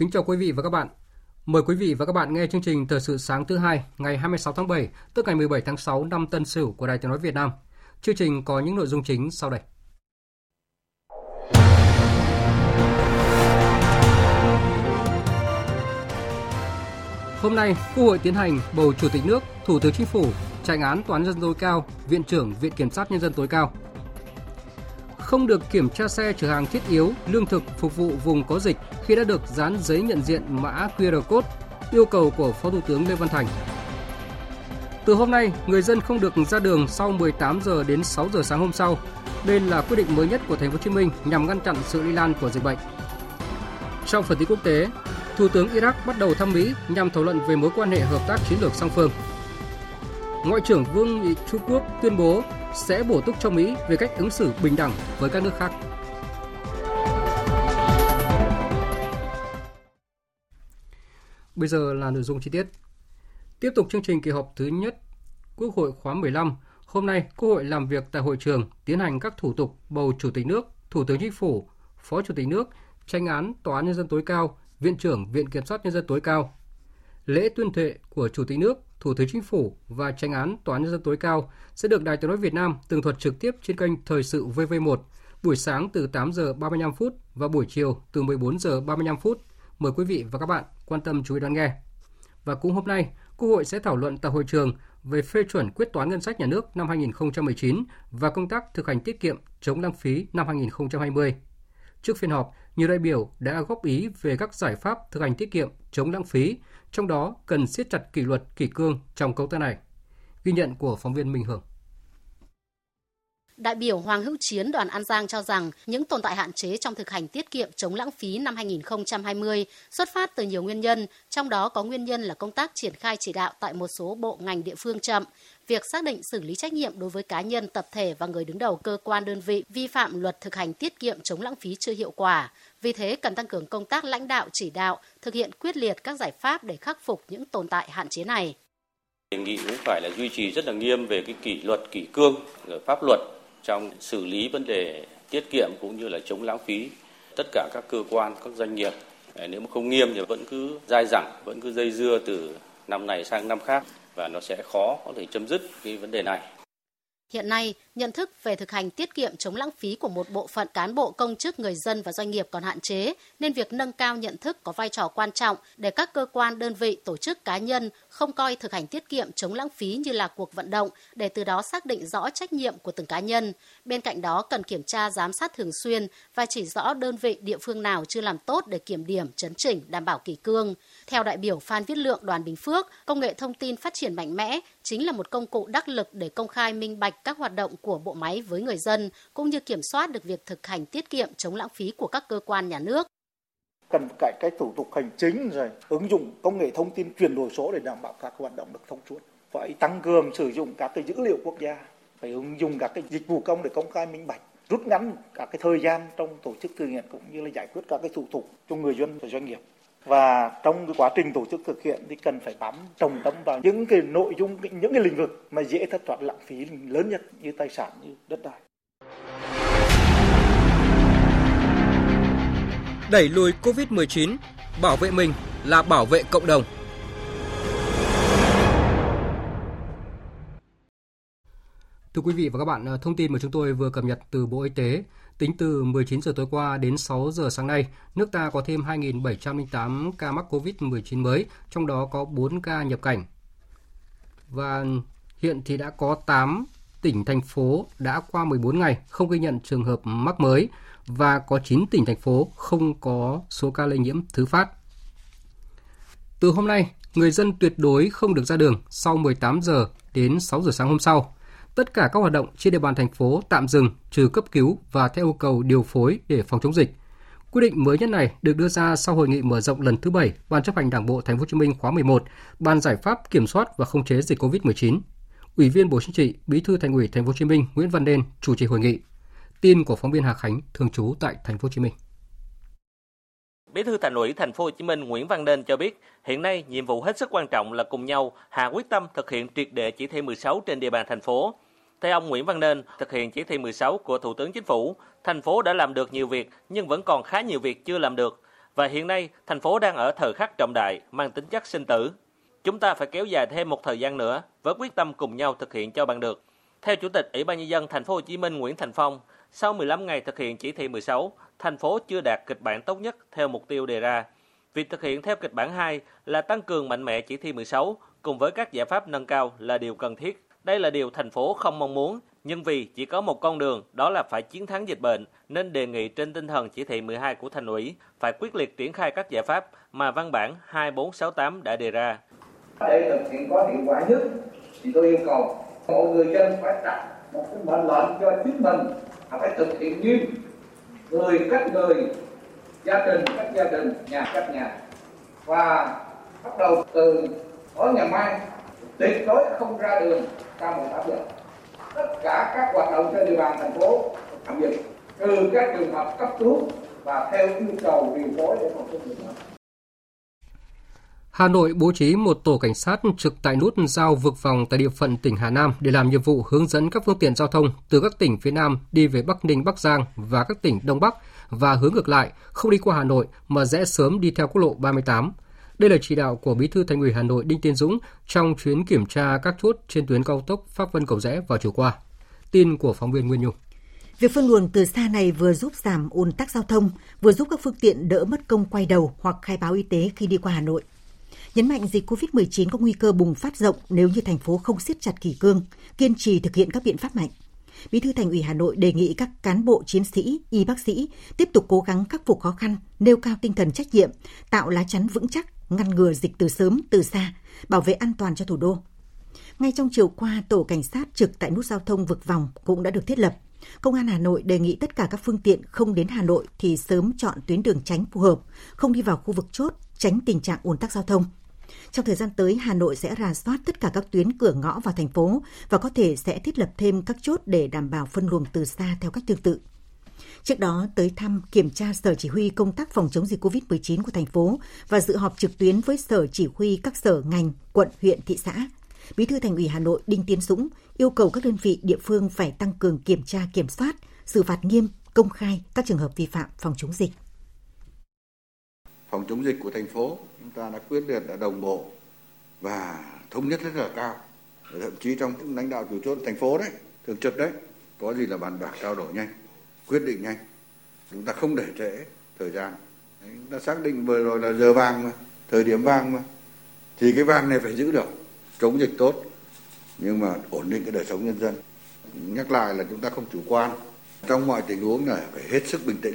Kính chào quý vị và các bạn. Mời quý vị và các bạn nghe chương trình Thời sự sáng thứ hai ngày 26 tháng 7, tức ngày 17 tháng 6 năm Tân Sửu của Đài Tiếng nói Việt Nam. Chương trình có những nội dung chính sau đây. Hôm nay, Quốc hội tiến hành bầu Chủ tịch nước, Thủ tướng Chính phủ, tranh án Toán nhân dân tối cao, Viện trưởng Viện Kiểm sát Nhân dân tối cao – không được kiểm tra xe chở hàng thiết yếu, lương thực phục vụ vùng có dịch khi đã được dán giấy nhận diện mã QR code, yêu cầu của Phó Thủ tướng Lê Văn Thành. Từ hôm nay, người dân không được ra đường sau 18 giờ đến 6 giờ sáng hôm sau. Đây là quyết định mới nhất của Thành phố Hồ Chí Minh nhằm ngăn chặn sự lây lan của dịch bệnh. Trong phần tin quốc tế, Thủ tướng Iraq bắt đầu thăm Mỹ nhằm thảo luận về mối quan hệ hợp tác chiến lược song phương. Ngoại trưởng Vương Nghị Trung Quốc tuyên bố sẽ bổ túc cho Mỹ về cách ứng xử bình đẳng với các nước khác. Bây giờ là nội dung chi tiết. Tiếp tục chương trình kỳ họp thứ nhất Quốc hội khóa 15, hôm nay Quốc hội làm việc tại hội trường tiến hành các thủ tục bầu Chủ tịch nước, Thủ tướng Chính phủ, Phó Chủ tịch nước, tranh án Tòa án Nhân dân tối cao, Viện trưởng Viện Kiểm sát Nhân dân tối cao. Lễ tuyên thệ của Chủ tịch nước Thủ tướng Chính phủ và tranh án Tòa án nhân dân tối cao sẽ được Đài Tiếng nói Việt Nam tường thuật trực tiếp trên kênh Thời sự VV1 buổi sáng từ 8 giờ 35 phút và buổi chiều từ 14 giờ 35 phút. Mời quý vị và các bạn quan tâm chú ý đón nghe. Và cũng hôm nay, Quốc hội sẽ thảo luận tại hội trường về phê chuẩn quyết toán ngân sách nhà nước năm 2019 và công tác thực hành tiết kiệm chống lãng phí năm 2020. Trước phiên họp, nhiều đại biểu đã góp ý về các giải pháp thực hành tiết kiệm chống lãng phí trong đó cần siết chặt kỷ luật kỷ cương trong công tác này. Ghi nhận của phóng viên Minh Hường. Đại biểu Hoàng Hữu Chiến đoàn An Giang cho rằng những tồn tại hạn chế trong thực hành tiết kiệm chống lãng phí năm 2020 xuất phát từ nhiều nguyên nhân, trong đó có nguyên nhân là công tác triển khai chỉ đạo tại một số bộ ngành địa phương chậm, việc xác định xử lý trách nhiệm đối với cá nhân, tập thể và người đứng đầu cơ quan đơn vị vi phạm luật thực hành tiết kiệm chống lãng phí chưa hiệu quả. Vì thế cần tăng cường công tác lãnh đạo chỉ đạo, thực hiện quyết liệt các giải pháp để khắc phục những tồn tại hạn chế này. Đề nghị cũng phải là duy trì rất là nghiêm về cái kỷ luật kỷ cương, pháp luật trong xử lý vấn đề tiết kiệm cũng như là chống lãng phí. Tất cả các cơ quan các doanh nghiệp à, nếu mà không nghiêm thì vẫn cứ dai dẳng vẫn cứ dây dưa từ năm này sang năm khác và nó sẽ khó có thể chấm dứt cái vấn đề này. Hiện nay, nhận thức về thực hành tiết kiệm chống lãng phí của một bộ phận cán bộ công chức, người dân và doanh nghiệp còn hạn chế, nên việc nâng cao nhận thức có vai trò quan trọng để các cơ quan, đơn vị, tổ chức cá nhân không coi thực hành tiết kiệm chống lãng phí như là cuộc vận động để từ đó xác định rõ trách nhiệm của từng cá nhân. Bên cạnh đó cần kiểm tra giám sát thường xuyên và chỉ rõ đơn vị địa phương nào chưa làm tốt để kiểm điểm, chấn chỉnh, đảm bảo kỷ cương. Theo đại biểu Phan Viết Lượng đoàn Bình Phước, công nghệ thông tin phát triển mạnh mẽ chính là một công cụ đắc lực để công khai minh bạch các hoạt động của của bộ máy với người dân, cũng như kiểm soát được việc thực hành tiết kiệm chống lãng phí của các cơ quan nhà nước. Cần cải cách thủ tục hành chính rồi ứng dụng công nghệ thông tin chuyển đổi số để đảm bảo các hoạt động được thông suốt. Phải tăng cường sử dụng các cái dữ liệu quốc gia, phải ứng dụng các cái dịch vụ công để công khai minh bạch, rút ngắn các cái thời gian trong tổ chức thực hiện cũng như là giải quyết các cái thủ tục cho người dân và doanh nghiệp và trong cái quá trình tổ chức thực hiện thì cần phải bám trọng tâm vào những cái nội dung những cái lĩnh vực mà dễ thất thoát lãng phí lớn nhất như tài sản như đất đai Đẩy lùi Covid-19, bảo vệ mình là bảo vệ cộng đồng. Thưa quý vị và các bạn, ờ, thông tin mà chúng tôi vừa cập nhật từ Bộ Y tế, tính từ 19 giờ tối qua đến 6 giờ sáng nay, nước ta có thêm 2.708 ca mắc COVID-19 mới, trong đó có 4 ca nhập cảnh. Và hiện thì đã có 8 tỉnh, thành phố đã qua 14 ngày không ghi nhận trường hợp mắc mới và có 9 tỉnh, thành phố không có số ca lây nhiễm thứ phát. Từ hôm nay, người dân tuyệt đối không được ra đường sau 18 giờ đến 6 giờ sáng hôm sau. Tất cả các hoạt động trên địa bàn thành phố tạm dừng trừ cấp cứu và theo yêu cầu điều phối để phòng chống dịch. Quy định mới nhất này được đưa ra sau hội nghị mở rộng lần thứ 7 Ban chấp hành Đảng bộ Thành phố Hồ Chí Minh khóa 11, Ban giải pháp kiểm soát và khống chế dịch COVID-19. Ủy viên Bộ Chính trị, Bí thư Thành ủy Thành phố Hồ Chí Minh Nguyễn Văn Nên chủ trì hội nghị. Tin của phóng viên Hà Khánh thường trú tại Thành phố Hồ Chí Minh. Bí thư Thành ủy Thành phố Hồ Chí Minh Nguyễn Văn Nên cho biết, hiện nay nhiệm vụ hết sức quan trọng là cùng nhau hạ quyết tâm thực hiện triệt để chỉ thị 16 trên địa bàn thành phố. Theo ông Nguyễn Văn Nên, thực hiện chỉ thị 16 của Thủ tướng Chính phủ, thành phố đã làm được nhiều việc nhưng vẫn còn khá nhiều việc chưa làm được. Và hiện nay, thành phố đang ở thời khắc trọng đại, mang tính chất sinh tử. Chúng ta phải kéo dài thêm một thời gian nữa với quyết tâm cùng nhau thực hiện cho bằng được. Theo Chủ tịch Ủy ban nhân dân thành phố Hồ Chí Minh Nguyễn Thành Phong, sau 15 ngày thực hiện chỉ thị 16, thành phố chưa đạt kịch bản tốt nhất theo mục tiêu đề ra. Việc thực hiện theo kịch bản 2 là tăng cường mạnh mẽ chỉ thị 16 cùng với các giải pháp nâng cao là điều cần thiết. Đây là điều thành phố không mong muốn, nhưng vì chỉ có một con đường, đó là phải chiến thắng dịch bệnh, nên đề nghị trên tinh thần chỉ thị 12 của thành ủy phải quyết liệt triển khai các giải pháp mà văn bản 2468 đã đề ra. Để thực hiện có hiệu quả nhất, thì tôi yêu cầu mọi người dân phải đặt một cái mệnh lệnh cho chính mình là phải thực hiện nghiêm người cách người gia đình cách gia đình, nhà cách nhà. Và bắt đầu từ tối ngày mai, tuyệt đối không ra đường sau 18 giờ tất cả các hoạt động trên địa bàn thành phố tạm dừng, trừ các trường hợp cấp cứu và theo yêu cầu điều phối để phòng chống dịch bệnh. Hà Nội bố trí một tổ cảnh sát trực tại nút giao vực vòng tại địa phận tỉnh Hà Nam để làm nhiệm vụ hướng dẫn các phương tiện giao thông từ các tỉnh phía Nam đi về Bắc Ninh, Bắc Giang và các tỉnh Đông Bắc và hướng ngược lại, không đi qua Hà Nội mà rẽ sớm đi theo quốc lộ 38. Đây là chỉ đạo của Bí thư Thành ủy Hà Nội Đinh Tiến Dũng trong chuyến kiểm tra các chốt trên tuyến cao tốc Pháp Vân Cầu Rẽ vào chiều qua. Tin của phóng viên Nguyên Nhung. Việc phân luồng từ xa này vừa giúp giảm ùn tắc giao thông, vừa giúp các phương tiện đỡ mất công quay đầu hoặc khai báo y tế khi đi qua Hà Nội nhấn mạnh dịch COVID-19 có nguy cơ bùng phát rộng nếu như thành phố không siết chặt kỷ cương, kiên trì thực hiện các biện pháp mạnh. Bí thư Thành ủy Hà Nội đề nghị các cán bộ chiến sĩ, y bác sĩ tiếp tục cố gắng khắc phục khó khăn, nêu cao tinh thần trách nhiệm, tạo lá chắn vững chắc, ngăn ngừa dịch từ sớm, từ xa, bảo vệ an toàn cho thủ đô. Ngay trong chiều qua, tổ cảnh sát trực tại nút giao thông vực vòng cũng đã được thiết lập. Công an Hà Nội đề nghị tất cả các phương tiện không đến Hà Nội thì sớm chọn tuyến đường tránh phù hợp, không đi vào khu vực chốt, tránh tình trạng ùn tắc giao thông. Trong thời gian tới, Hà Nội sẽ rà soát tất cả các tuyến cửa ngõ vào thành phố và có thể sẽ thiết lập thêm các chốt để đảm bảo phân luồng từ xa theo cách tương tự. Trước đó, tới thăm kiểm tra Sở Chỉ huy công tác phòng chống dịch COVID-19 của thành phố và dự họp trực tuyến với Sở Chỉ huy các sở ngành, quận, huyện, thị xã. Bí thư Thành ủy Hà Nội Đinh Tiến Dũng yêu cầu các đơn vị địa phương phải tăng cường kiểm tra kiểm soát, xử phạt nghiêm, công khai các trường hợp vi phạm phòng chống dịch. Phòng chống dịch của thành phố chúng ta đã quyết liệt đã đồng bộ và thống nhất rất là cao. Thậm chí trong lãnh đạo chủ chốt thành phố đấy thường trực đấy có gì là bàn bạc trao đổi nhanh quyết định nhanh. Chúng ta không để trễ thời gian. Đấy, chúng ta xác định vừa rồi là giờ vàng mà thời điểm vàng mà thì cái vàng này phải giữ được chống dịch tốt nhưng mà ổn định cái đời sống nhân dân. Nhắc lại là chúng ta không chủ quan. Trong mọi tình huống này phải hết sức bình tĩnh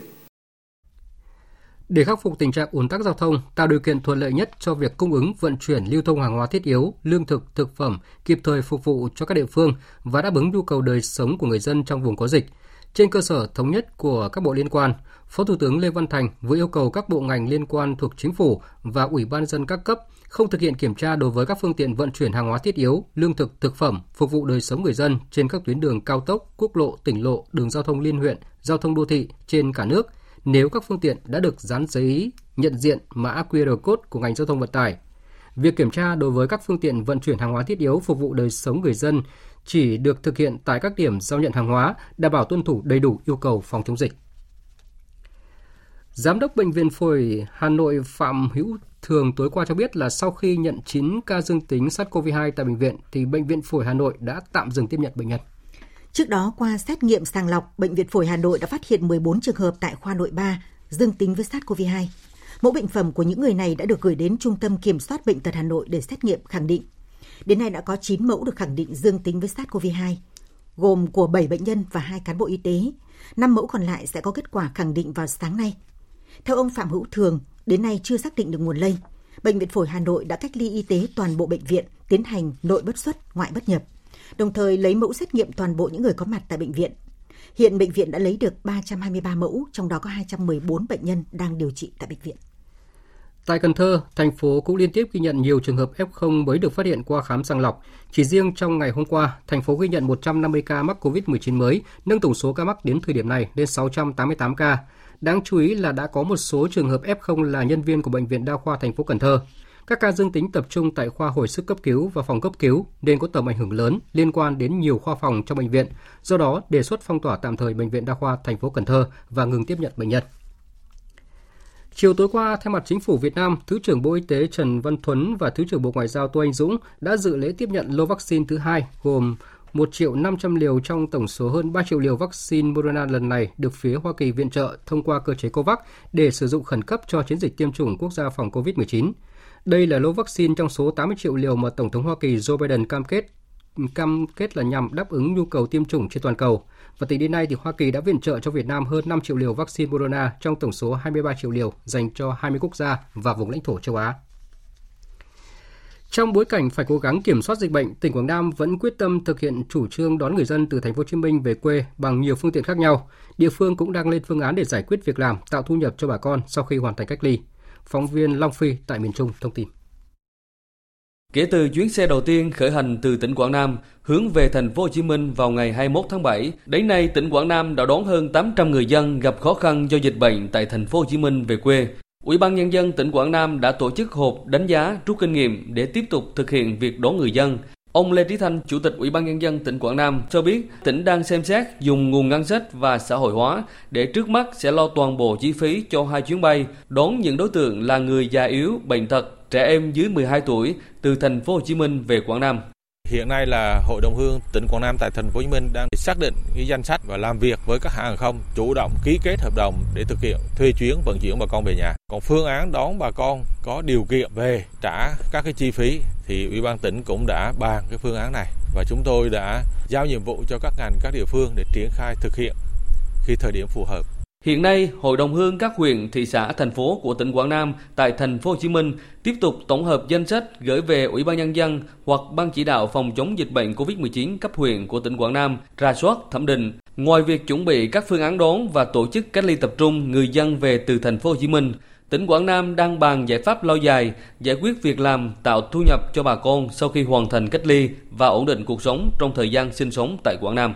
để khắc phục tình trạng ùn tắc giao thông, tạo điều kiện thuận lợi nhất cho việc cung ứng vận chuyển lưu thông hàng hóa thiết yếu, lương thực, thực phẩm kịp thời phục vụ cho các địa phương và đáp ứng nhu cầu đời sống của người dân trong vùng có dịch. Trên cơ sở thống nhất của các bộ liên quan, Phó Thủ tướng Lê Văn Thành vừa yêu cầu các bộ ngành liên quan thuộc chính phủ và Ủy ban dân các cấp không thực hiện kiểm tra đối với các phương tiện vận chuyển hàng hóa thiết yếu, lương thực, thực phẩm phục vụ đời sống người dân trên các tuyến đường cao tốc, quốc lộ, tỉnh lộ, đường giao thông liên huyện, giao thông đô thị trên cả nước – nếu các phương tiện đã được dán giấy nhận diện mã QR code của ngành giao thông vận tải. Việc kiểm tra đối với các phương tiện vận chuyển hàng hóa thiết yếu phục vụ đời sống người dân chỉ được thực hiện tại các điểm giao nhận hàng hóa, đảm bảo tuân thủ đầy đủ yêu cầu phòng chống dịch. Giám đốc Bệnh viện Phổi Hà Nội Phạm Hữu Thường tối qua cho biết là sau khi nhận 9 ca dương tính SARS-CoV-2 tại bệnh viện, thì Bệnh viện Phổi Hà Nội đã tạm dừng tiếp nhận bệnh nhân. Trước đó, qua xét nghiệm sàng lọc, Bệnh viện Phổi Hà Nội đã phát hiện 14 trường hợp tại khoa nội 3 dương tính với SARS-CoV-2. Mẫu bệnh phẩm của những người này đã được gửi đến Trung tâm Kiểm soát Bệnh tật Hà Nội để xét nghiệm khẳng định. Đến nay đã có 9 mẫu được khẳng định dương tính với SARS-CoV-2. gồm của 7 bệnh nhân và 2 cán bộ y tế. 5 mẫu còn lại sẽ có kết quả khẳng định vào sáng nay. Theo ông Phạm Hữu Thường, đến nay chưa xác định được nguồn lây. Bệnh viện Phổi Hà Nội đã cách ly y tế toàn bộ bệnh viện, tiến hành nội bất xuất, ngoại bất nhập, đồng thời lấy mẫu xét nghiệm toàn bộ những người có mặt tại bệnh viện. Hiện bệnh viện đã lấy được 323 mẫu, trong đó có 214 bệnh nhân đang điều trị tại bệnh viện. Tại Cần Thơ, thành phố cũng liên tiếp ghi nhận nhiều trường hợp F0 mới được phát hiện qua khám sàng lọc. Chỉ riêng trong ngày hôm qua, thành phố ghi nhận 150 ca mắc COVID-19 mới, nâng tổng số ca mắc đến thời điểm này lên 688 ca. Đáng chú ý là đã có một số trường hợp F0 là nhân viên của bệnh viện đa khoa thành phố Cần Thơ. Các ca dương tính tập trung tại khoa hồi sức cấp cứu và phòng cấp cứu nên có tầm ảnh hưởng lớn liên quan đến nhiều khoa phòng trong bệnh viện. Do đó, đề xuất phong tỏa tạm thời bệnh viện đa khoa thành phố Cần Thơ và ngừng tiếp nhận bệnh nhân. Chiều tối qua, thay mặt chính phủ Việt Nam, Thứ trưởng Bộ Y tế Trần Văn Thuấn và Thứ trưởng Bộ Ngoại giao Tô Anh Dũng đã dự lễ tiếp nhận lô vaccine thứ hai gồm 1 triệu 500 liều trong tổng số hơn 3 triệu liều vaccine Moderna lần này được phía Hoa Kỳ viện trợ thông qua cơ chế COVAX để sử dụng khẩn cấp cho chiến dịch tiêm chủng quốc gia phòng COVID-19. Đây là lô vaccine trong số 80 triệu liều mà Tổng thống Hoa Kỳ Joe Biden cam kết cam kết là nhằm đáp ứng nhu cầu tiêm chủng trên toàn cầu. Và tính đến nay thì Hoa Kỳ đã viện trợ cho Việt Nam hơn 5 triệu liều vaccine Moderna trong tổng số 23 triệu liều dành cho 20 quốc gia và vùng lãnh thổ châu Á. Trong bối cảnh phải cố gắng kiểm soát dịch bệnh, tỉnh Quảng Nam vẫn quyết tâm thực hiện chủ trương đón người dân từ thành phố Hồ Chí Minh về quê bằng nhiều phương tiện khác nhau. Địa phương cũng đang lên phương án để giải quyết việc làm, tạo thu nhập cho bà con sau khi hoàn thành cách ly. Phóng viên Long Phi tại miền Trung thông tin. Kể từ chuyến xe đầu tiên khởi hành từ tỉnh Quảng Nam hướng về thành phố Hồ Chí Minh vào ngày 21 tháng 7, đến nay tỉnh Quảng Nam đã đón hơn 800 người dân gặp khó khăn do dịch bệnh tại thành phố Hồ Chí Minh về quê. Ủy ban nhân dân tỉnh Quảng Nam đã tổ chức họp đánh giá rút kinh nghiệm để tiếp tục thực hiện việc đón người dân. Ông Lê Trí Thanh, Chủ tịch Ủy ban nhân dân tỉnh Quảng Nam cho biết, tỉnh đang xem xét dùng nguồn ngân sách và xã hội hóa để trước mắt sẽ lo toàn bộ chi phí cho hai chuyến bay đón những đối tượng là người già yếu, bệnh tật, trẻ em dưới 12 tuổi từ thành phố Hồ Chí Minh về Quảng Nam. Hiện nay là Hội đồng hương tỉnh Quảng Nam tại thành phố Hồ Chí Minh đang xác định cái danh sách và làm việc với các hãng hàng không chủ động ký kết hợp đồng để thực hiện thuê chuyến vận chuyển bà con về nhà. Còn phương án đón bà con có điều kiện về trả các cái chi phí thì Ủy ban tỉnh cũng đã bàn cái phương án này và chúng tôi đã giao nhiệm vụ cho các ngành các địa phương để triển khai thực hiện khi thời điểm phù hợp. Hiện nay, Hội đồng hương các huyện, thị xã, thành phố của tỉnh Quảng Nam tại thành phố Hồ Chí Minh tiếp tục tổng hợp danh sách gửi về Ủy ban nhân dân hoặc ban chỉ đạo phòng chống dịch bệnh COVID-19 cấp huyện của tỉnh Quảng Nam ra soát thẩm định. Ngoài việc chuẩn bị các phương án đón và tổ chức cách ly tập trung người dân về từ thành phố Hồ Chí Minh, tỉnh Quảng Nam đang bàn giải pháp lâu dài, giải quyết việc làm, tạo thu nhập cho bà con sau khi hoàn thành cách ly và ổn định cuộc sống trong thời gian sinh sống tại Quảng Nam.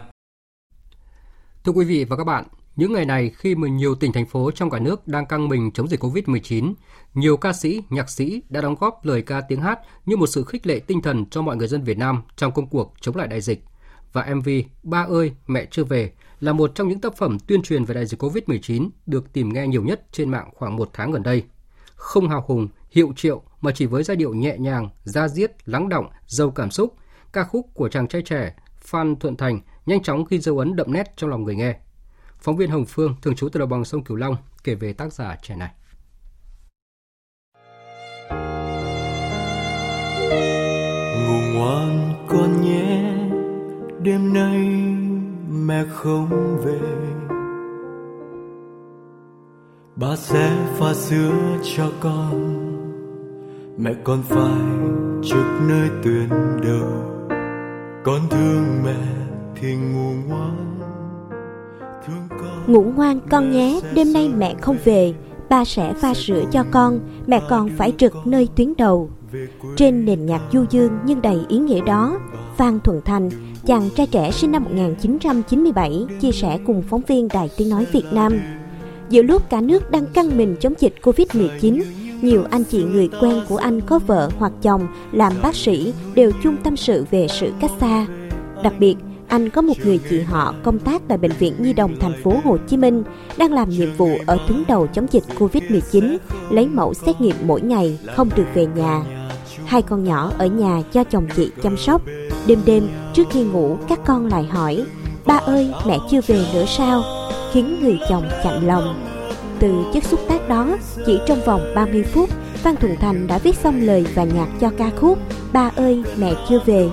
Thưa quý vị và các bạn, những ngày này khi mà nhiều tỉnh thành phố trong cả nước đang căng mình chống dịch Covid-19, nhiều ca sĩ, nhạc sĩ đã đóng góp lời ca tiếng hát như một sự khích lệ tinh thần cho mọi người dân Việt Nam trong công cuộc chống lại đại dịch. Và MV Ba ơi, mẹ chưa về là một trong những tác phẩm tuyên truyền về đại dịch Covid-19 được tìm nghe nhiều nhất trên mạng khoảng một tháng gần đây. Không hào hùng, hiệu triệu mà chỉ với giai điệu nhẹ nhàng, da diết, lắng động, giàu cảm xúc, ca khúc của chàng trai trẻ Phan Thuận Thành nhanh chóng ghi dấu ấn đậm nét trong lòng người nghe. Phóng viên Hồng Phương, thường trú từ đồng bằng sông Cửu Long, kể về tác giả trẻ này. Ngủ ngoan con nhé, đêm nay mẹ không về. Ba sẽ pha sữa cho con, mẹ con phải trực nơi tuyến đầu. Con thương mẹ thì ngủ ngoan Ngủ ngoan con nhé, đêm nay mẹ không về, ba sẽ pha sữa cho con, mẹ còn phải trực nơi tuyến đầu. Trên nền nhạc du dương nhưng đầy ý nghĩa đó, Phan Thuận Thành, chàng trai trẻ sinh năm 1997, chia sẻ cùng phóng viên Đài Tiếng Nói Việt Nam. Giữa lúc cả nước đang căng mình chống dịch Covid-19, nhiều anh chị người quen của anh có vợ hoặc chồng làm bác sĩ đều chung tâm sự về sự cách xa. Đặc biệt, anh có một người chị họ công tác tại bệnh viện Nhi đồng thành phố Hồ Chí Minh đang làm nhiệm vụ ở tuyến đầu chống dịch Covid-19, lấy mẫu xét nghiệm mỗi ngày, không được về nhà. Hai con nhỏ ở nhà cho chồng chị chăm sóc. Đêm đêm trước khi ngủ các con lại hỏi: "Ba ơi, mẹ chưa về nữa sao?" khiến người chồng chạnh lòng. Từ chất xúc tác đó, chỉ trong vòng 30 phút, Phan Thuận Thành đã viết xong lời và nhạc cho ca khúc Ba ơi, mẹ chưa về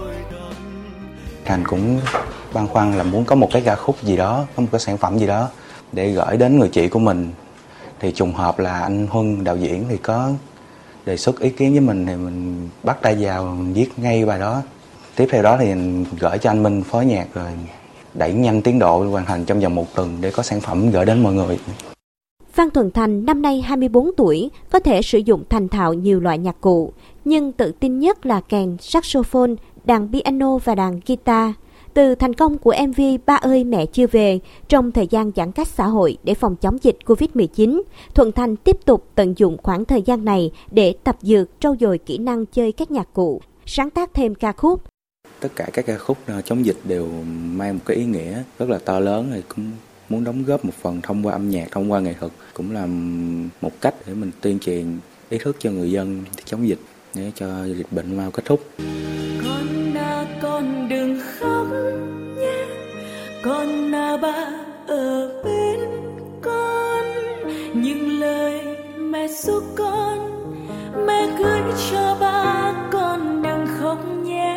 Thành cũng băn khoăn là muốn có một cái ca khúc gì đó có một cái sản phẩm gì đó để gửi đến người chị của mình thì trùng hợp là anh Huân đạo diễn thì có đề xuất ý kiến với mình thì mình bắt tay vào viết ngay bài đó tiếp theo đó thì gửi cho anh Minh phối nhạc rồi đẩy nhanh tiến độ hoàn thành trong vòng một tuần để có sản phẩm gửi đến mọi người. Phan Thuần Thành năm nay 24 tuổi, có thể sử dụng thành thạo nhiều loại nhạc cụ, nhưng tự tin nhất là kèn, saxophone, đàn piano và đàn guitar. Từ thành công của MV Ba ơi mẹ chưa về trong thời gian giãn cách xã hội để phòng chống dịch Covid-19, Thuận Thành tiếp tục tận dụng khoảng thời gian này để tập dược trau dồi kỹ năng chơi các nhạc cụ, sáng tác thêm ca khúc. Tất cả các ca khúc ờ, chống dịch đều mang một cái ý nghĩa rất là to lớn thì cũng muốn đóng góp một phần thông qua âm nhạc, thông qua nghệ thuật cũng là một cách để mình tuyên truyền ý thức cho người dân chống dịch để cho dịch bệnh mau kết thúc. Con à con đừng khóc nhé, con à ba ở bên con, những lời mẹ giúp con, mẹ gửi cho ba con đừng khóc nhé.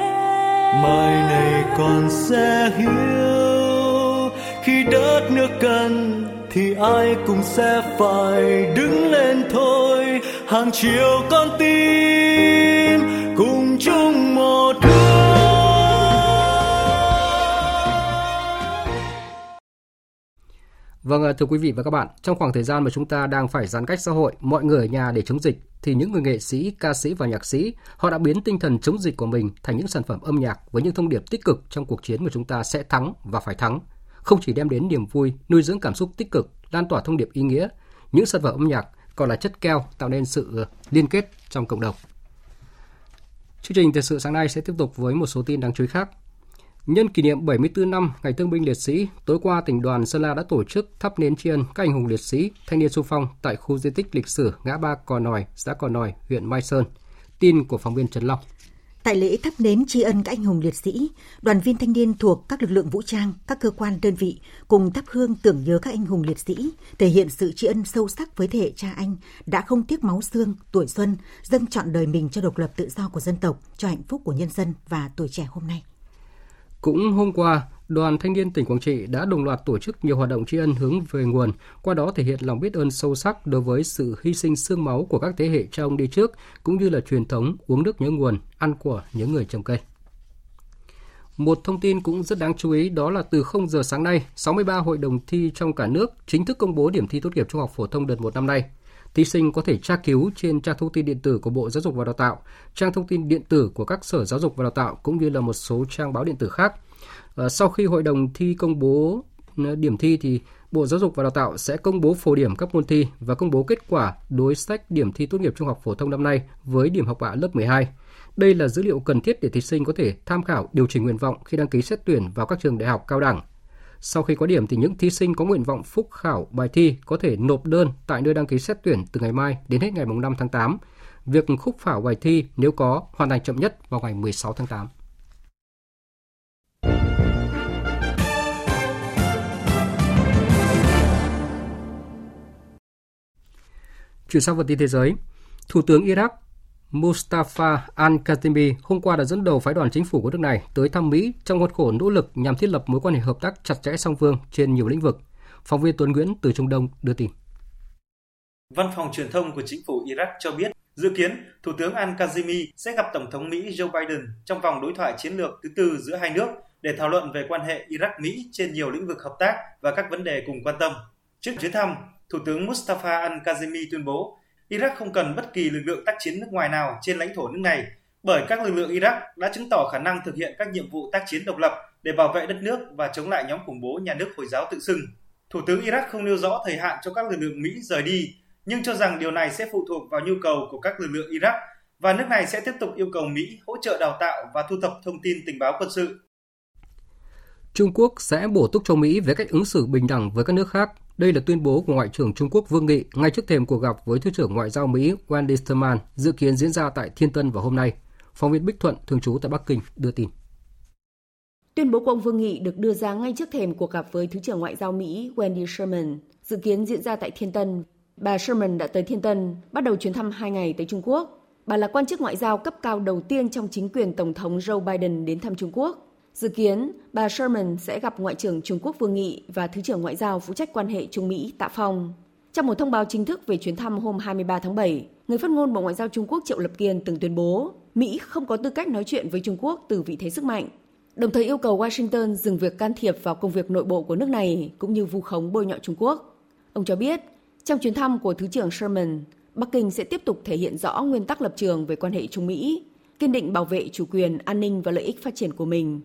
Mai này con sẽ hiểu khi đất nước cần thì ai cũng sẽ phải đứng lên thôi hàng triệu con tim cùng chung một Vâng, thưa quý vị và các bạn, trong khoảng thời gian mà chúng ta đang phải giãn cách xã hội, mọi người ở nhà để chống dịch, thì những người nghệ sĩ, ca sĩ và nhạc sĩ, họ đã biến tinh thần chống dịch của mình thành những sản phẩm âm nhạc với những thông điệp tích cực trong cuộc chiến mà chúng ta sẽ thắng và phải thắng. Không chỉ đem đến niềm vui, nuôi dưỡng cảm xúc tích cực, lan tỏa thông điệp ý nghĩa, những sản phẩm âm nhạc còn là chất keo tạo nên sự liên kết trong cộng đồng. Chương trình thời sự sáng nay sẽ tiếp tục với một số tin đáng chú ý khác. Nhân kỷ niệm 74 năm Ngày Thương binh Liệt sĩ, tối qua tỉnh đoàn Sơn La đã tổ chức thắp nến tri ân các anh hùng liệt sĩ, thanh niên xung phong tại khu di tích lịch sử ngã ba Cò Nòi, xã Cò Nòi, huyện Mai Sơn. Tin của phóng viên Trần Long. Tại lễ thắp nến tri ân các anh hùng liệt sĩ, đoàn viên thanh niên thuộc các lực lượng vũ trang, các cơ quan đơn vị cùng thắp hương tưởng nhớ các anh hùng liệt sĩ, thể hiện sự tri ân sâu sắc với thế hệ cha anh đã không tiếc máu xương, tuổi xuân, dâng chọn đời mình cho độc lập tự do của dân tộc, cho hạnh phúc của nhân dân và tuổi trẻ hôm nay. Cũng hôm qua, Đoàn Thanh niên tỉnh Quảng Trị đã đồng loạt tổ chức nhiều hoạt động tri ân hướng về nguồn, qua đó thể hiện lòng biết ơn sâu sắc đối với sự hy sinh xương máu của các thế hệ cha ông đi trước, cũng như là truyền thống uống nước nhớ nguồn, ăn của những người trồng cây. Một thông tin cũng rất đáng chú ý đó là từ 0 giờ sáng nay, 63 hội đồng thi trong cả nước chính thức công bố điểm thi tốt nghiệp trung học phổ thông đợt 1 năm nay. Thí sinh có thể tra cứu trên trang thông tin điện tử của Bộ Giáo dục và Đào tạo, trang thông tin điện tử của các sở giáo dục và đào tạo cũng như là một số trang báo điện tử khác. Và sau khi hội đồng thi công bố ừ, điểm thi thì Bộ Giáo dục và Đào tạo sẽ công bố phổ điểm các môn thi và công bố kết quả đối sách điểm thi tốt nghiệp trung học phổ thông năm nay với điểm học bạ lớp 12. Đây là dữ liệu cần thiết để thí sinh có thể tham khảo, điều chỉnh nguyện vọng khi đăng ký xét tuyển vào các trường đại học cao đẳng. Sau khi có điểm thì những thí sinh có nguyện vọng phúc khảo bài thi có thể nộp đơn tại nơi đăng ký xét tuyển từ ngày mai đến hết ngày 5 tháng 8. Việc khúc khảo bài thi nếu có hoàn thành chậm nhất vào ngày 16 tháng 8. Chuyển sang phần tin thế giới, Thủ tướng Iraq Mustafa al-Khatimi hôm qua đã dẫn đầu phái đoàn chính phủ của nước này tới thăm Mỹ trong khuôn khổ nỗ lực nhằm thiết lập mối quan hệ hợp tác chặt chẽ song phương trên nhiều lĩnh vực. Phóng viên Tuấn Nguyễn từ Trung Đông đưa tin. Văn phòng truyền thông của chính phủ Iraq cho biết dự kiến Thủ tướng al-Kazimi sẽ gặp Tổng thống Mỹ Joe Biden trong vòng đối thoại chiến lược thứ tư giữa hai nước để thảo luận về quan hệ Iraq-Mỹ trên nhiều lĩnh vực hợp tác và các vấn đề cùng quan tâm. Trước chuyến thăm, Thủ tướng Mustafa al-Kazemi tuyên bố Iraq không cần bất kỳ lực lượng tác chiến nước ngoài nào trên lãnh thổ nước này bởi các lực lượng Iraq đã chứng tỏ khả năng thực hiện các nhiệm vụ tác chiến độc lập để bảo vệ đất nước và chống lại nhóm khủng bố nhà nước Hồi giáo tự xưng. Thủ tướng Iraq không nêu rõ thời hạn cho các lực lượng Mỹ rời đi, nhưng cho rằng điều này sẽ phụ thuộc vào nhu cầu của các lực lượng Iraq và nước này sẽ tiếp tục yêu cầu Mỹ hỗ trợ đào tạo và thu thập thông tin tình báo quân sự. Trung Quốc sẽ bổ túc cho Mỹ về cách ứng xử bình đẳng với các nước khác đây là tuyên bố của Ngoại trưởng Trung Quốc Vương Nghị ngay trước thềm cuộc gặp với Thứ trưởng Ngoại giao Mỹ Wendy Sherman dự kiến diễn ra tại Thiên Tân vào hôm nay. Phóng viên Bích Thuận, thường trú tại Bắc Kinh, đưa tin. Tuyên bố của ông Vương Nghị được đưa ra ngay trước thềm cuộc gặp với Thứ trưởng Ngoại giao Mỹ Wendy Sherman, dự kiến diễn ra tại Thiên Tân. Bà Sherman đã tới Thiên Tân, bắt đầu chuyến thăm hai ngày tới Trung Quốc. Bà là quan chức ngoại giao cấp cao đầu tiên trong chính quyền Tổng thống Joe Biden đến thăm Trung Quốc. Dự kiến, bà Sherman sẽ gặp Ngoại trưởng Trung Quốc Vương Nghị và Thứ trưởng Ngoại giao phụ trách quan hệ Trung Mỹ Tạ Phong. Trong một thông báo chính thức về chuyến thăm hôm 23 tháng 7, người phát ngôn Bộ Ngoại giao Trung Quốc Triệu Lập Kiên từng tuyên bố Mỹ không có tư cách nói chuyện với Trung Quốc từ vị thế sức mạnh, đồng thời yêu cầu Washington dừng việc can thiệp vào công việc nội bộ của nước này cũng như vu khống bôi nhọ Trung Quốc. Ông cho biết, trong chuyến thăm của Thứ trưởng Sherman, Bắc Kinh sẽ tiếp tục thể hiện rõ nguyên tắc lập trường về quan hệ Trung Mỹ, kiên định bảo vệ chủ quyền, an ninh và lợi ích phát triển của mình.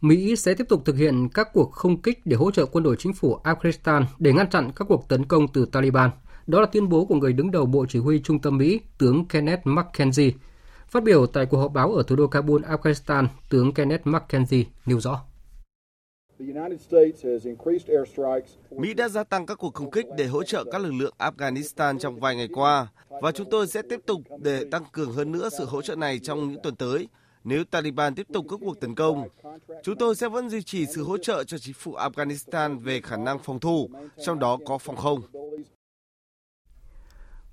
Mỹ sẽ tiếp tục thực hiện các cuộc không kích để hỗ trợ quân đội chính phủ Afghanistan để ngăn chặn các cuộc tấn công từ Taliban. Đó là tuyên bố của người đứng đầu Bộ Chỉ huy Trung tâm Mỹ, tướng Kenneth McKenzie. Phát biểu tại cuộc họp báo ở thủ đô Kabul, Afghanistan, tướng Kenneth McKenzie nêu rõ. Mỹ đã gia tăng các cuộc không kích để hỗ trợ các lực lượng Afghanistan trong vài ngày qua, và chúng tôi sẽ tiếp tục để tăng cường hơn nữa sự hỗ trợ này trong những tuần tới. Nếu Taliban tiếp tục các cuộc tấn công, chúng tôi sẽ vẫn duy trì sự hỗ trợ cho chính phủ Afghanistan về khả năng phòng thủ, trong đó có phòng không.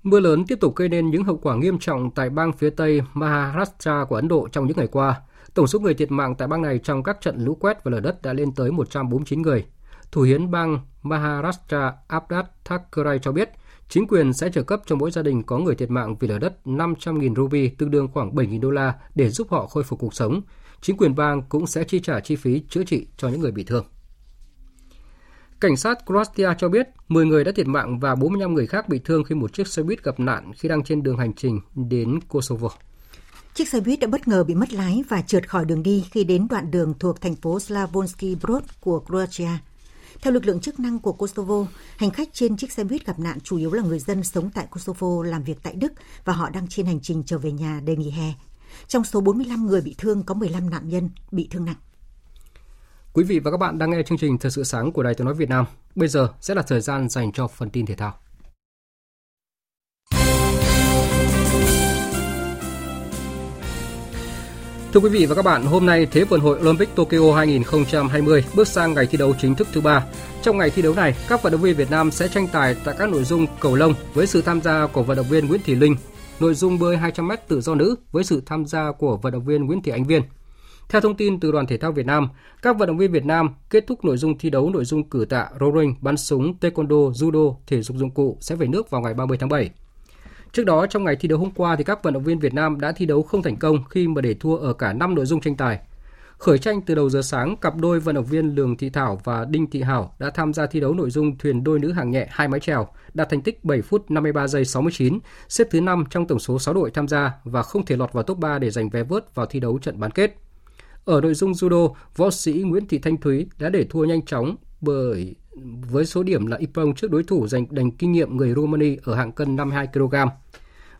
Mưa lớn tiếp tục gây nên những hậu quả nghiêm trọng tại bang phía tây Maharashtra của Ấn Độ trong những ngày qua. Tổng số người thiệt mạng tại bang này trong các trận lũ quét và lở đất đã lên tới 149 người. Thủ hiến bang Maharashtra Abdat Thackeray cho biết, chính quyền sẽ trợ cấp cho mỗi gia đình có người thiệt mạng vì lở đất 500.000 ruby, tương đương khoảng 7.000 đô la, để giúp họ khôi phục cuộc sống. Chính quyền bang cũng sẽ chi trả chi phí chữa trị cho những người bị thương. Cảnh sát Croatia cho biết 10 người đã thiệt mạng và 45 người khác bị thương khi một chiếc xe buýt gặp nạn khi đang trên đường hành trình đến Kosovo. Chiếc xe buýt đã bất ngờ bị mất lái và trượt khỏi đường đi khi đến đoạn đường thuộc thành phố Slavonski Brod của Croatia. Theo lực lượng chức năng của Kosovo, hành khách trên chiếc xe buýt gặp nạn chủ yếu là người dân sống tại Kosovo làm việc tại Đức và họ đang trên hành trình trở về nhà để nghỉ hè. Trong số 45 người bị thương có 15 nạn nhân bị thương nặng. Quý vị và các bạn đang nghe chương trình Thời sự sáng của Đài Tiếng nói Việt Nam. Bây giờ sẽ là thời gian dành cho phần tin thể thao. Thưa quý vị và các bạn, hôm nay Thế vận hội Olympic Tokyo 2020 bước sang ngày thi đấu chính thức thứ ba. Trong ngày thi đấu này, các vận động viên Việt Nam sẽ tranh tài tại các nội dung cầu lông với sự tham gia của vận động viên Nguyễn Thị Linh, nội dung bơi 200m tự do nữ với sự tham gia của vận động viên Nguyễn Thị Ánh Viên. Theo thông tin từ Đoàn Thể thao Việt Nam, các vận động viên Việt Nam kết thúc nội dung thi đấu nội dung cử tạ, rowing, bắn súng, taekwondo, judo, thể dục dụng cụ sẽ về nước vào ngày 30 tháng 7. Trước đó, trong ngày thi đấu hôm qua thì các vận động viên Việt Nam đã thi đấu không thành công khi mà để thua ở cả 5 nội dung tranh tài. Khởi tranh từ đầu giờ sáng, cặp đôi vận động viên Lường Thị Thảo và Đinh Thị Hảo đã tham gia thi đấu nội dung thuyền đôi nữ hạng nhẹ hai mái chèo, đạt thành tích 7 phút 53 giây 69, xếp thứ 5 trong tổng số 6 đội tham gia và không thể lọt vào top 3 để giành vé vớt vào thi đấu trận bán kết. Ở nội dung judo, võ sĩ Nguyễn Thị Thanh Thúy đã để thua nhanh chóng bởi với số điểm là Ipong trước đối thủ giành đành kinh nghiệm người Romania ở hạng cân 52 kg.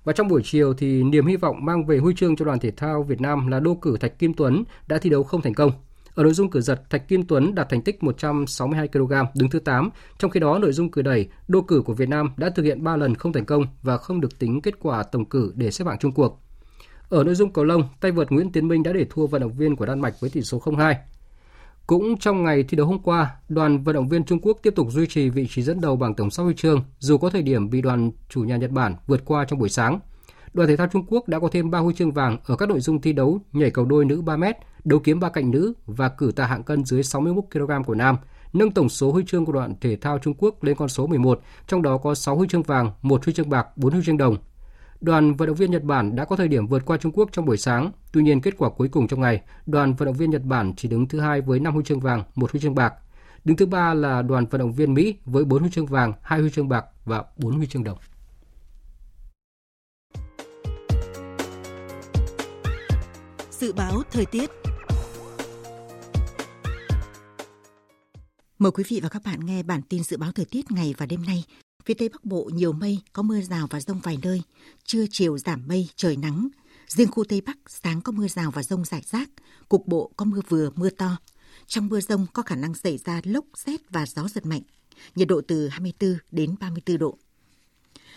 Và trong buổi chiều thì niềm hy vọng mang về huy chương cho đoàn thể thao Việt Nam là đô cử Thạch Kim Tuấn đã thi đấu không thành công. Ở nội dung cử giật, Thạch Kim Tuấn đạt thành tích 162 kg, đứng thứ 8. Trong khi đó, nội dung cử đẩy, đô cử của Việt Nam đã thực hiện 3 lần không thành công và không được tính kết quả tổng cử để xếp hạng chung cuộc. Ở nội dung cầu lông, tay vợt Nguyễn Tiến Minh đã để thua vận động viên của Đan Mạch với tỷ số 0-2. Cũng trong ngày thi đấu hôm qua, đoàn vận động viên Trung Quốc tiếp tục duy trì vị trí dẫn đầu bảng tổng sắp huy chương, dù có thời điểm bị đoàn chủ nhà Nhật Bản vượt qua trong buổi sáng. Đoàn thể thao Trung Quốc đã có thêm 3 huy chương vàng ở các nội dung thi đấu nhảy cầu đôi nữ 3m, đấu kiếm ba cạnh nữ và cử tạ hạng cân dưới 61 kg của nam, nâng tổng số huy chương của đoàn thể thao Trung Quốc lên con số 11, trong đó có 6 huy chương vàng, 1 huy chương bạc, 4 huy chương đồng, Đoàn vận động viên Nhật Bản đã có thời điểm vượt qua Trung Quốc trong buổi sáng. Tuy nhiên kết quả cuối cùng trong ngày, đoàn vận động viên Nhật Bản chỉ đứng thứ hai với 5 huy chương vàng, một huy chương bạc. Đứng thứ ba là đoàn vận động viên Mỹ với 4 huy chương vàng, 2 huy chương bạc và 4 huy chương đồng. Dự báo thời tiết Mời quý vị và các bạn nghe bản tin dự báo thời tiết ngày và đêm nay Phía Tây Bắc Bộ nhiều mây, có mưa rào và rông vài nơi. Trưa chiều giảm mây, trời nắng. Riêng khu Tây Bắc sáng có mưa rào và rông rải rác. Cục bộ có mưa vừa, mưa to. Trong mưa rông có khả năng xảy ra lốc, xét và gió giật mạnh. Nhiệt độ từ 24 đến 34 độ.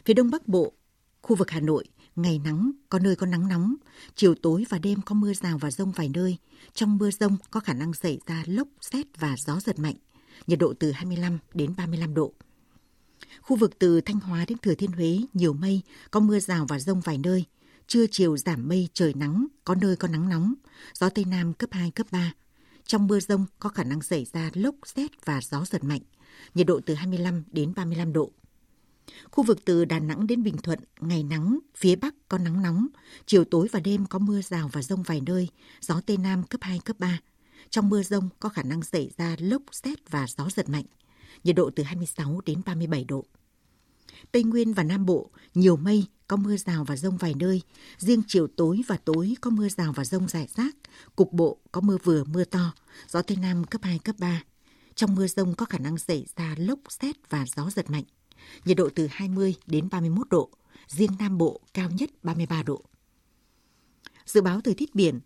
Phía Đông Bắc Bộ, khu vực Hà Nội, ngày nắng, có nơi có nắng nóng. Chiều tối và đêm có mưa rào và rông vài nơi. Trong mưa rông có khả năng xảy ra lốc, xét và gió giật mạnh. Nhiệt độ từ 25 đến 35 độ. Khu vực từ Thanh Hóa đến Thừa Thiên Huế nhiều mây, có mưa rào và rông vài nơi. Trưa chiều giảm mây trời nắng, có nơi có nắng nóng, gió Tây Nam cấp 2, cấp 3. Trong mưa rông có khả năng xảy ra lốc, xét và gió giật mạnh, nhiệt độ từ 25 đến 35 độ. Khu vực từ Đà Nẵng đến Bình Thuận, ngày nắng, phía Bắc có nắng nóng, chiều tối và đêm có mưa rào và rông vài nơi, gió Tây Nam cấp 2, cấp 3. Trong mưa rông có khả năng xảy ra lốc, xét và gió giật mạnh, nhiệt độ từ 26 đến 37 độ. Tây Nguyên và Nam Bộ, nhiều mây, có mưa rào và rông vài nơi. Riêng chiều tối và tối có mưa rào và rông rải rác. Cục bộ có mưa vừa, mưa to. Gió Tây Nam cấp 2, cấp 3. Trong mưa rông có khả năng xảy ra lốc, xét và gió giật mạnh. Nhiệt độ từ 20 đến 31 độ. Riêng Nam Bộ cao nhất 33 độ. Dự báo thời tiết biển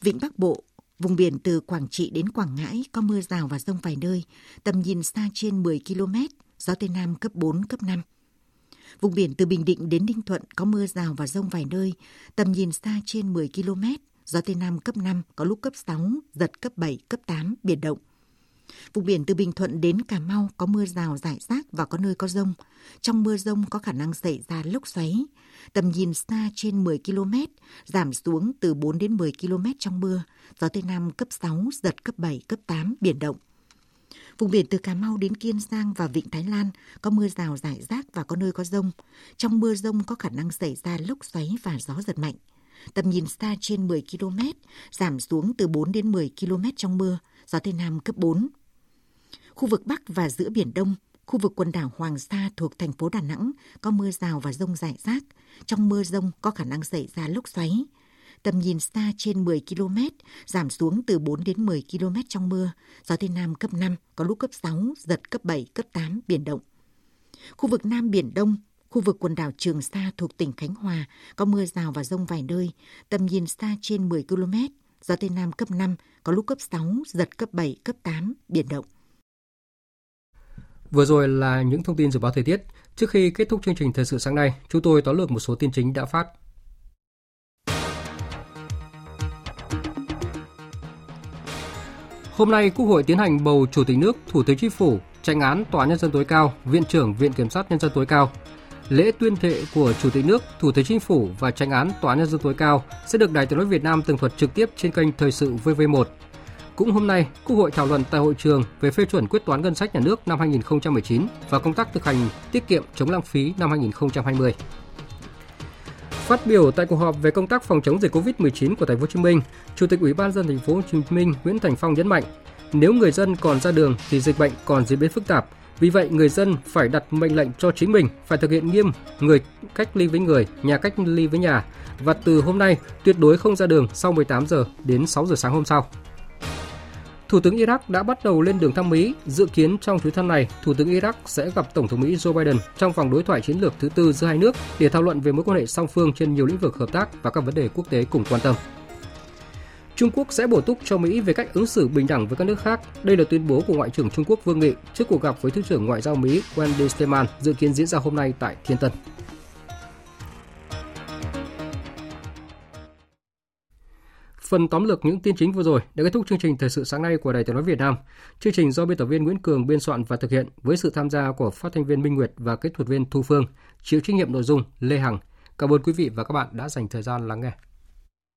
Vịnh Bắc Bộ, Vùng biển từ Quảng Trị đến Quảng Ngãi có mưa rào và rông vài nơi, tầm nhìn xa trên 10 km, gió Tây Nam cấp 4, cấp 5. Vùng biển từ Bình Định đến Ninh Thuận có mưa rào và rông vài nơi, tầm nhìn xa trên 10 km, gió Tây Nam cấp 5, có lúc cấp 6, giật cấp 7, cấp 8, biển động. Vùng biển từ Bình Thuận đến Cà Mau có mưa rào rải rác và có nơi có rông. Trong mưa rông có khả năng xảy ra lốc xoáy. Tầm nhìn xa trên 10 km, giảm xuống từ 4 đến 10 km trong mưa. Gió Tây Nam cấp 6, giật cấp 7, cấp 8, biển động. Vùng biển từ Cà Mau đến Kiên Giang và Vịnh Thái Lan có mưa rào rải rác và có nơi có rông. Trong mưa rông có khả năng xảy ra lốc xoáy và gió giật mạnh. Tầm nhìn xa trên 10 km, giảm xuống từ 4 đến 10 km trong mưa, gió Tây Nam cấp 4. Khu vực Bắc và giữa Biển Đông, khu vực quần đảo Hoàng Sa thuộc thành phố Đà Nẵng có mưa rào và rông rải rác. Trong mưa rông có khả năng xảy ra lốc xoáy. Tầm nhìn xa trên 10 km, giảm xuống từ 4 đến 10 km trong mưa. Gió Tây Nam cấp 5, có lúc cấp 6, giật cấp 7, cấp 8, biển động. Khu vực Nam Biển Đông, khu vực quần đảo Trường Sa thuộc tỉnh Khánh Hòa có mưa rào và rông vài nơi, tầm nhìn xa trên 10 km, gió Tây Nam cấp 5, có lúc cấp 6, giật cấp 7, cấp 8, biển động. Vừa rồi là những thông tin dự báo thời tiết. Trước khi kết thúc chương trình thời sự sáng nay, chúng tôi tóm lược một số tin chính đã phát. Hôm nay, Quốc hội tiến hành bầu Chủ tịch nước, Thủ tướng Chính phủ, tranh án Tòa Nhân dân tối cao, Viện trưởng Viện Kiểm sát Nhân dân tối cao. Lễ tuyên thệ của Chủ tịch nước, Thủ tướng Chính phủ và tranh án Tòa Nhân dân tối cao sẽ được Đài Tiếng nói Việt Nam tường thuật trực tiếp trên kênh Thời sự VV1. Cũng hôm nay, Quốc hội thảo luận tại hội trường về phê chuẩn quyết toán ngân sách nhà nước năm 2019 và công tác thực hành tiết kiệm chống lãng phí năm 2020. Phát biểu tại cuộc họp về công tác phòng chống dịch COVID-19 của Thành phố Hồ Chí Minh, Chủ tịch Ủy ban dân Thành phố Hồ Chí Minh Nguyễn Thành Phong nhấn mạnh, nếu người dân còn ra đường thì dịch bệnh còn diễn biến phức tạp. Vì vậy, người dân phải đặt mệnh lệnh cho chính mình phải thực hiện nghiêm người cách ly với người, nhà cách ly với nhà và từ hôm nay tuyệt đối không ra đường sau 18 giờ đến 6 giờ sáng hôm sau. Thủ tướng Iraq đã bắt đầu lên đường thăm Mỹ. Dự kiến trong chuyến thăm này, Thủ tướng Iraq sẽ gặp Tổng thống Mỹ Joe Biden trong vòng đối thoại chiến lược thứ tư giữa hai nước để thảo luận về mối quan hệ song phương trên nhiều lĩnh vực hợp tác và các vấn đề quốc tế cùng quan tâm. Trung Quốc sẽ bổ túc cho Mỹ về cách ứng xử bình đẳng với các nước khác. Đây là tuyên bố của Ngoại trưởng Trung Quốc Vương Nghị trước cuộc gặp với Thứ trưởng Ngoại giao Mỹ Wendy Sherman dự kiến diễn ra hôm nay tại Thiên Tân. Phần tóm lược những tin chính vừa rồi đã kết thúc chương trình thời sự sáng nay của Đài Tiếng nói Việt Nam. Chương trình do biên tập viên Nguyễn Cường biên soạn và thực hiện với sự tham gia của phát thanh viên Minh Nguyệt và kỹ thuật viên Thu Phương, chịu trách nhiệm nội dung Lê Hằng. Cảm ơn quý vị và các bạn đã dành thời gian lắng nghe.